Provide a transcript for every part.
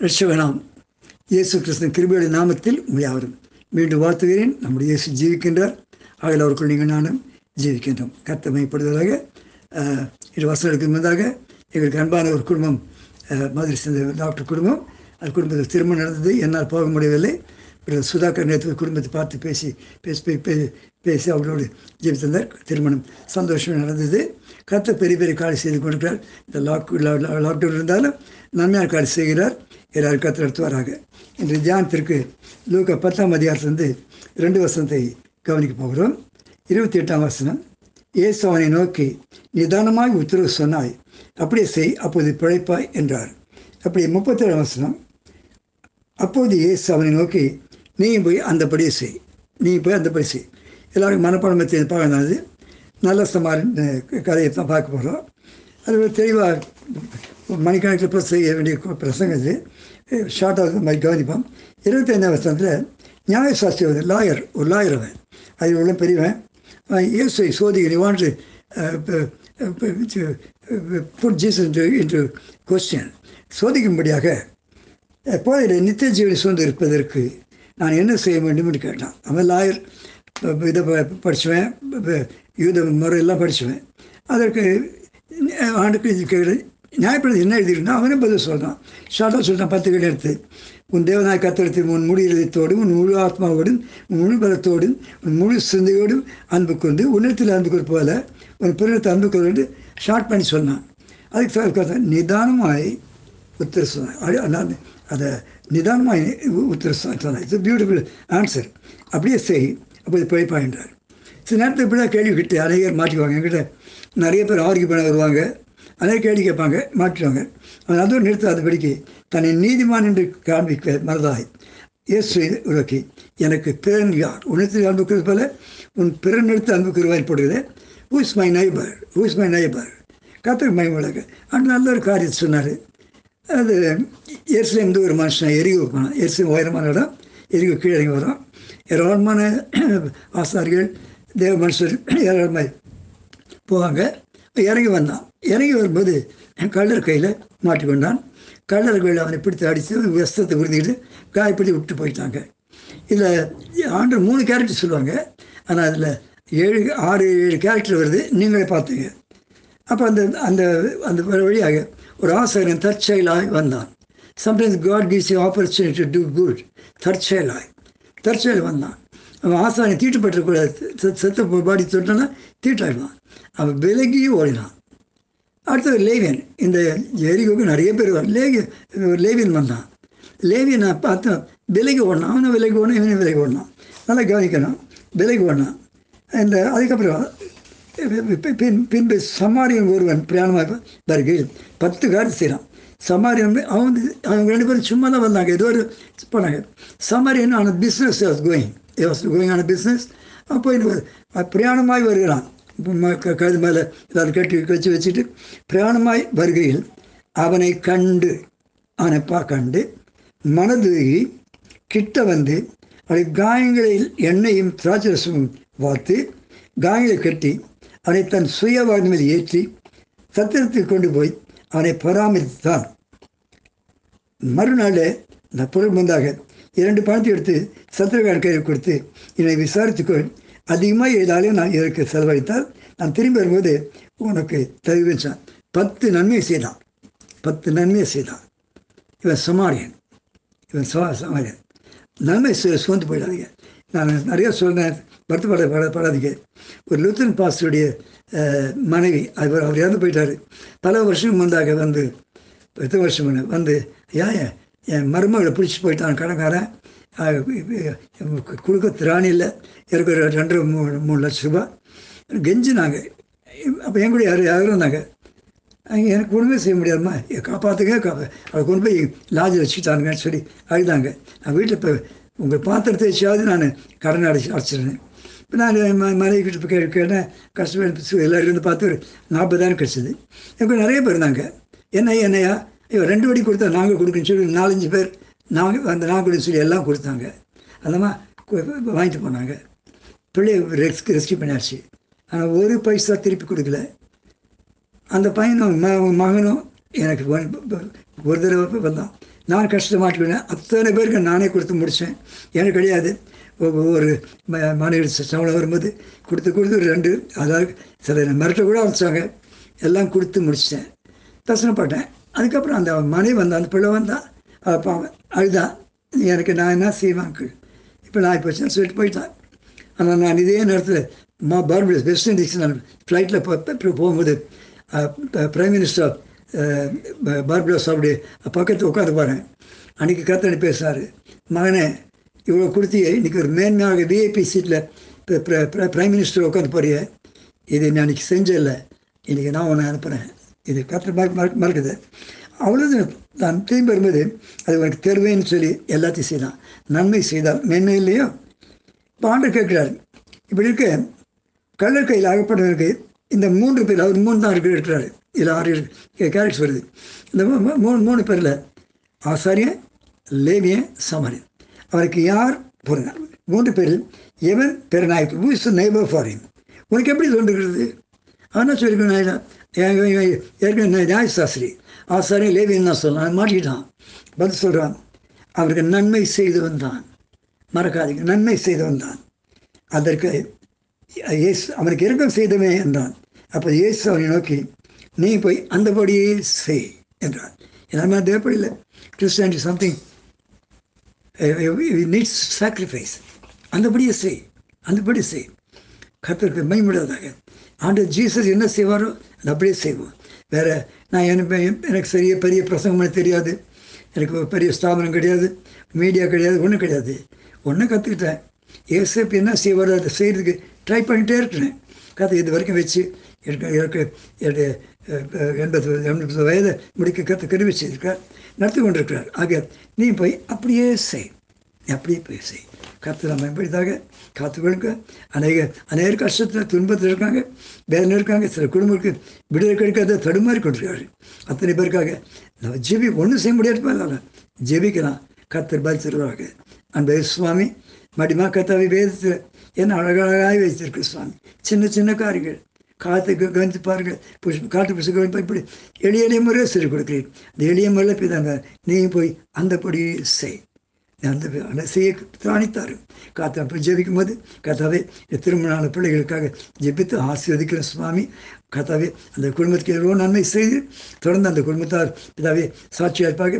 ரட்சகனாம் இயேசு கிருஷ்ணன் கிருபையுடைய நாமத்தில் உங்களை யாவரும் மீண்டும் வாழ்த்துகிறேன். நம்முடைய இயேசு ஜீவிக்கின்றார். ஆகிய அவருக்குள் நீங்கள் நானும் ஜீவிக்கின்றோம். கர்த்தமயப்படுவதாக இரு வருஷங்களுக்கு முன்னதாக எங்களுக்கு அன்பான ஒரு குடும்பம் மதுரை சேர்ந்த டாக்டர் குடும்பம். அது குடும்பத்தில் திருமணம் நடந்தது. என்னால் போக முடியவில்லை. பிறகு சுதாகர் நேற்று குடும்பத்தை பார்த்து பேசி பேசி பே- பேசி அவர்களோடு ஜீவித்திருந்தார். திருமணம் சந்தோஷம் நடந்தது. கர்த்தர் பெரிய பெரிய காலை செய்து கொண்டிருக்கிறார் இந்த லாக் லாக்டவுன் இருந்தாலும் நன்மையாக காலை செய்கிறார். எல்லாரும் கர்த்தர் நடத்துவாராக. இன்று தியானத்திற்கு லூக்க பத்தாம் அதிகாரத்திலிருந்து ரெண்டு வசனத்தை கவனிக்க போகிறோம். இருபத்தி எட்டாம் வசனம் இயேசு அவனை நோக்கி நிதானமாய் உத்தரவு சொன்னாய் அப்படியே செய் அப்போது பிழைப்பாய் என்றார். அப்படி முப்பத்தேழாம் வசனம் அப்போது இயேசு அவனை நோக்கி நீயும் போய் அந்தபடியே செய் நீ போய் அந்தபடி செய். எல்லாரும் மனப்பாடம் பற்றி பார்க்கறது நல்ல சமாரின் கதையை தான் பார்க்க போகிறோம் அது தெளிவாக மணிக்கணக்கில் இப்போ செய்ய வேண்டிய பிரசங்கம் இது. ஷார்ட்டாக மாதிரி கவனிப்போம். இருபத்தைந்தாம் வருஷத்தில் நியாயசாஸ்திரி வந்து லாயர் ஒரு லாயர் அவன். அது உள்ள பெரியவன். இயேசுவை சோதிக்க want put Jesus into into question சோதிக்கும்படியாக போதில் நித்திய ஜீவனை சூழ்ந்து இருப்பதற்கு நான் என்ன செய்ய வேண்டும் என்று கேட்டான். அவன் லாயர் இதை படிச்சுவேன். யூத முறையெல்லாம் படிச்சுவேன். அதற்கு ஆண்டுக்கு இது நியாயப்படுத்தி என்ன எழுதிருந்தா அவனும் பதில் சொல்கிறான் ஷார்ட்டாக சொல்கிறான் பத்து கேள்வி எடுத்து. உன் தேவனாய் கத்தெடுத்து உன் முழு இதயத்தோடும் உன் முழு ஆத்மாவோடும் உன் முழு பலத்தோடும் உன் முழு சிந்தையோடும் அன்பு கொண்டு உன்னிடத்தில் அன்பு கொள் போல உன் பிறத்தை அன்பு கொண்டு ஷார்ட் பண்ணி சொன்னான். அதுக்கு நிதானமாய் உத்தர சொன்னான் அது- அதை நிதானமாக உத்தர சொன்னான் இட்ஸ் பியூட்டிஃபுல் ஆன்சர் அப்படியே செய். அப்போ இது பிழைப்பாயின்றார் சில நேரத்தில் இப்படி தான் கேள்வி கிட்டு அநேகர் மாற்றிக்குவாங்க என்கிட்ட நிறைய பேர் ஆர்கியூ பண்ண வருவாங்க. அதே கேள்வி கேட்பாங்க மாற்றுவாங்க அவன் அதுவும் நிறுத்தாதபடிக்கு தன்னை நீதிமான் என்று காண்பிக்க மறதாய் இயேசு உருவாக்கி எனக்கு பிறன் யார்? உணர்த்து அன்புக்குறது போல உன் பிறன் எடுத்து அன்புக்கு வாய்ப்படுகிறது who is my neighbour who is my neighbour கத்தர் மை உலக அந்த நல்ல ஒரு காரியத்தை சொன்னார். அது எருசலேம் ஒரு மனுஷன்? எரிவு போனான். எருசலேம் உயரமான இடம். எரிவு கீழே வரும் ஏராளமான ஆசாரிகள் தேவ மனுஷர் ஏராளமாக போவாங்க. இறங்கி வந்தான். இறங்கி வரும்போது கள்ளர் கையில் மாட்டிக்கொண்டான் கள்ளர்கள் அவனை பிடித்து அடித்து வஸ்திரத்தை உறுதிக்கிட்டு காயப்படி விட்டு போயிட்டாங்க. இதில் ஆண்டு மூணு கேரக்டர் சொல்லுவாங்க. ஆனால் அதில் ஏழு ஆறு ஏழு கேரக்டர் வருது. நீங்களே பார்த்துங்க. அப்போ அந்த அந்த அந்த வழியாக ஒரு ஆசிரியன் தற்செயலாய் வந்தான். Sometimes God gives you opportunity to do good தற்செயலாய். தற்செயல் வந்தான். அவன் ஆசானை தீட்டுப்பட்டுக்கூடாது செத்த பாடி தொட்டனா தீட்டாயிடுவான். அவன் விலகி ஓடினான் அடுத்தது லேவியன். இந்த எரிகோக்கு நிறைய பேர் வரும் லேவி லேவியன் வந்தான். லேவியன் நான் பார்த்தேன் விலகி ஓடணும் அவனை விலகி ஓடணும் இவனை விலகி ஓடணும் நல்லா கவனிக்கணும். விலகி ஓடணும் இந்த அதுக்கப்புறம் பின் பின்பு சமாரியன் ஒருவன் பிரயாணமாக வருகையில் பத்து காரியம் செய்கிறான் சமாரியன் வந்து அவன் வந்து அவங்க ரெண்டு பேரும் சும்மா தான் வந்தாங்க. ஏதோ ஒரு போனாங்க சமாரியன் on business as was going on business அப்போ இந்த பிரயாணமாய் வருகிறான். ம- க- கழுது மேலே எல்லாரும் கட்டி வச்சு வச்சுட்டு பிரயாணமாய் வருகையில் அவனை கண்டு அவனை பா கண்டு மனதுருகி கிட்ட வந்து அவனை காயங்களில் எண்ணெயும் திராட்சரசமும் வார்த்து காயங்களை கட்டி அவனை தன் சுய வாழ்மையில் ஏற்றி சத்திரத்தில் கொண்டு போய் அவனை பராமரித்தான். மறுநாள் நான் பொருள் வந்தாக இரண்டு பணத்தை எடுத்து சத்திரக்காரன் கையில் கொடுத்து என்னை விசாரித்துக்கொள் அதிகமாக எழுதாலும் நான் இதற்கு செலவழித்தால் நான் திரும்பி வரும்போது உனக்கு தெரிவிச்சான் பத்து நன்மையை செய்தான். பத்து நன்மையை செய்தான். இவன் சமாரியன். இவன் சமா சமாரியன். நன்மை சு- சுமந்து போயிடாதீங்க. நான் நிறைய சொல்றேன் வருத்தப்பட பட படாதீங்க. ஒரு லூத்தன் பாஸ்டருடைய மனைவி அவர் அவர் இறந்து போயிட்டார். பல வருஷம் முந்தாக வந்து பத்து வருஷம் வந்து ஏன் என் மருமகளை பிடிச்சி போயிட்டான் கடன்காரன் கொடுக்க திராணி இல்லை. இருக்கிற ரெண்டு மூணு மூணு லட்ச ரூபா. கெஞ்சினாங்க அப்போ என் கூட யார் யாரும் இருந்தாங்க. அங்கே எனக்கு ஒன்றுமே செய்ய முடியாதும்மா. காப்பாற்றுங்க காப்பா அதை கொண்டு போய் லாஜில் வச்சுக்கிட்டானுங்கன்னு சொல்லி அழுதாங்க. நான் வீட்டில் இப்போ உங்கள் பாத்திரத்தை வச்சாவது நான் கடன் அடைச்சி அடைச்சிருந்தேன் இப்போ நான் ம- மனைவி கிட்ட கேட்டேன். கஷ்டப்பட்டு எல்லாரும் இருந்து பார்த்து ஒரு நாற்பதாயிரம் கிடச்சிது. எனக்கு நிறைய பேர் இருந்தாங்க. என்ன என்னையா? ஐயோ ரெண்டு வடி கொடுத்தா நாங்கள் கொடுக்குன்னு சொல்லி நாலஞ்சு பேர் நாங்கள் அந்த நான் சொல்லி எல்லாம் கொடுத்தாங்க. அதெல்லாம் வாங்கிட்டு போனாங்க. பிள்ளைய ரெஸ்க் ரெஸ்கியூ பண்ணியாச்சு. ஆனால் ஒரு பைசா திருப்பி கொடுக்கல. அந்த பையனும் ம மகனும் எனக்கு ஒரு தடவை வந்தான். நான் கஷ்டமாட்டுவேன் அத்தனை பேருக்கு நானே கொடுத்து முடித்தேன் எனக்கு கிடையாது. ஒவ்வொரு மாநில மனைவி சம்பளம் வரும்போது கொடுத்து கொடுத்து ஒரு ரெண்டு அதாவது சில மிரட்ட கூட அமைச்சாங்க எல்லாம் கொடுத்து முடிச்சிட்டேன். தசனப்பட்டேன் அதுக்கப்புறம் அந்த மனைவி வந்தா அந்த பிள்ளை வந்தா அவ பாவம் எனக்கு நான் என்ன செய்வேன் இப்போ நான் இப்போ சொல்லிட்டு போயிட்டான். ஆனால் நான் இதே நேரத்தில் மா பார்படஸ் வெஸ்ட் இண்டீஸ் நான் ஃப்ளைட்டில் போகும்போது பிரைம் மினிஸ்டர் பார்படஸ் அப்படி பக்கத்தில் உட்காந்து பாருங்க. அன்றைக்கி கத்தனை பேசுகிறார் மகனே இவ்வளோ கொடுத்தியே இன்றைக்கி ஒரு மேன்மையாக விஐபி சீட்டில் பிரைம் மினிஸ்டர் உட்காந்து போறிய. இது நான் அன்றைக்கி செஞ்சல இன்றைக்கி நான் உன்னை அனுப்புகிறேன் இது கற்று மறக்க மறக்குது. அவ்வளவு நான் திரும்பி வரும்போது அது உனக்கு தெருவேன்னு சொல்லி எல்லாத்தையும் செய்தான். நன்மை செய்தால் மேன்மை இல்லையோ? பாண்டர் கேட்குறாரு. இப்படி இருக்க கள்ளர் கையில் அகப்பட்டவருக்கு இந்த மூன்று பேர் அவர் மூணு தான் இருக்கு இருக்கிறாரு. இதில் ஆறு கேரக்டர்ஸ் வருது. இந்த மூணு மூணு பேரில் ஆசாரியன் லேவியன் சமரியன். அவருக்கு யார் பொருங்க மூன்று பேரில் எவன் பெருநாயக்கு? Who is the ஃபாரின் உனக்கு எப்படி தோன்றுகிறது ஆனால் சொல்லிக்கணும் ஏன் ஏற்கனவே நான் நியாய சாஸ்திரி ஆசாரியன் லேவியன் தான் சொல்லலாம் மாட்டிட்டான் பதில் சொல்கிறான் அவருக்கு நன்மை செய்து வந்தான் மறக்காதீங்க நன்மை செய்து வந்தான் அதற்கு இயேசு அவனுக்கு இறக்கம் செய்தவே என்றான். அப்போ இயேசு அவனை நோக்கி நீ போய் அந்தபடியே செய் என்றான். எல்லாமே தேவைப்படல. கிறிஸ்டியானிட்டி சம்திங் நீட்ஸ் சாக்ரிஃபைஸ் அந்தபடியே செய் அந்தபடி செய். கத்திற்கு மைமுடாதாக ஆண்டு ஜீசஸ் என்ன செய்வாரோ அது அப்படியே செய்வோம். வேறு நான் எனக்கு எனக்கு சரிய பெரிய பிரசங்கம் தெரியாது. எனக்கு ஒரு பெரிய ஸ்தாபனம் கிடையாது. மீடியா கிடையாது ஒன்றும் கிடையாது. ஒன்றும் கற்றுக்கிட்டேன் ஏசப் என்ன செய்வாரோ அதை செய்கிறதுக்கு ட்ரை பண்ணிகிட்டே இருக்கிறேன் கற்று இது வரைக்கும் வச்சு எனக்கு எனக்கு என்னுடைய எண்பது எண்பது வயது முடிக்க கற்று கருவி செய்திருக்கார் நடத்தி கொண்டிருக்கிறார். ஆக நீ போய் அப்படியே செய். அப்படியே போய் செய். கற்று நம்ம எப்படிதாக கொடுக்க அநேக அநேக கஷ்டத்தில் துன்பத்தில் இருக்காங்க வேதனை இருக்காங்க சில குடும்பங்களுக்கு விடுதலை கிடைக்காத தடுமாறி கொண்டிருக்காரு அத்தனை பேருக்காக நம்ம ஜெபி ஒன்றும் செய்ய முடியாது இல்லை ஜெபிக்கலாம். கத்தர் பதில் தருவாங்க சுவாமி மடிமா கத்தாவை வேதத்தில் என்ன அழகழகாக வைத்திருக்கு சுவாமி. சின்ன சின்ன காரியங்கள். காற்று கவனித்து பாருங்கள். புஷ் காட்டு புஷு கவனிப்பா இப்படி எளிய எளிய முறையில் சொல்லிக் கொடுக்குறேன். இந்த எளிய முறையில் பிதாங்க நீ போய் அந்தபடி செய். அந்த செய்ய திராணித்தார் காத்தா இப்போ ஜெபிக்கும் போது கத்தாவே திருமண பிள்ளைகளுக்காக ஜெபித்து ஆசீர்வதிக்கிற சுவாமி. கத்தாவே அந்த குடும்பத்துக்கு எவ்வளோ நன்மை செய்து தொடர்ந்து அந்த குடும்பத்தார் பிதாவே சாட்சியாக இருப்பாங்க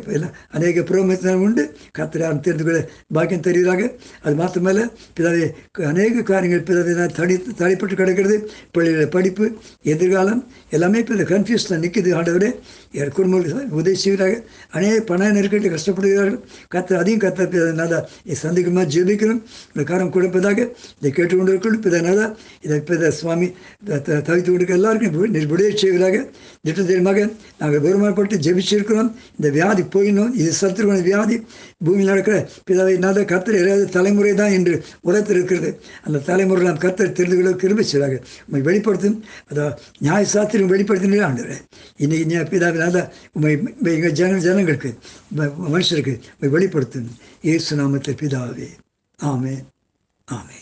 அநேக புரோமத்தினர் உண்டு. கத்திரார் தெரிந்து கொள்ள பாக்கியம் தெரிகிறாங்க அது மாத்திரமல்ல பிதாவே அநேக காரியங்கள் பிதாவே தடி தனி தடைப்பட்டு கிடக்கிறது. பிள்ளைகளோட படிப்பு எதிர்காலம் எல்லாமே இப்போ இந்த கன்ஃபியூஷனில் நிற்குது ஆண்டவரே என் குடும்பங்களுக்கு உதவி செய்கிறார்கள் அநேக பண நெருக்கடி கஷ்டப்படுகிறார்கள். கத்த அதையும் கத்த சந்திக்கமாக ஜீவிக்கிறோம் இந்த காரம் கொடுப்பதாக இதை கேட்டுக்கொண்டிருக்கணும் பிதனால இதை பித சுவாமி த- தவித்து கொடுக்க எல்லாருக்கும் விடுதலை செய்வதாக திட்டத்திற்காக நாங்கள் பெருமானப்பட்டு ஜெபிச்சிருக்கிறோம். இந்த வியாதி போயிடணும் இது சத்துருவன வியாதி. பூமியில் நடக்கிற பிதாவை நாத கத்தர் ஏதாவது தலைமுறை தான் என்று உலகத்தில் இருக்கிறது அந்த தலைமுறை நாம் கத்தர் தெரிந்து கொள்ள கிருபை செய்வாங்க உண்மை வெளிப்படுத்தும். அதை நியாய சாத்திரம் வெளிப்படுத்தினே ஆண்டுறேன் இன்னைக்கு நீ பிதாவினால உண்மை எங்கள் ஜன ஜனங்களுக்கு மனுஷருக்கு வெளிப்படுத்தும். இயேசு நாமத்தை பிதாவே. ஆமே ஆமே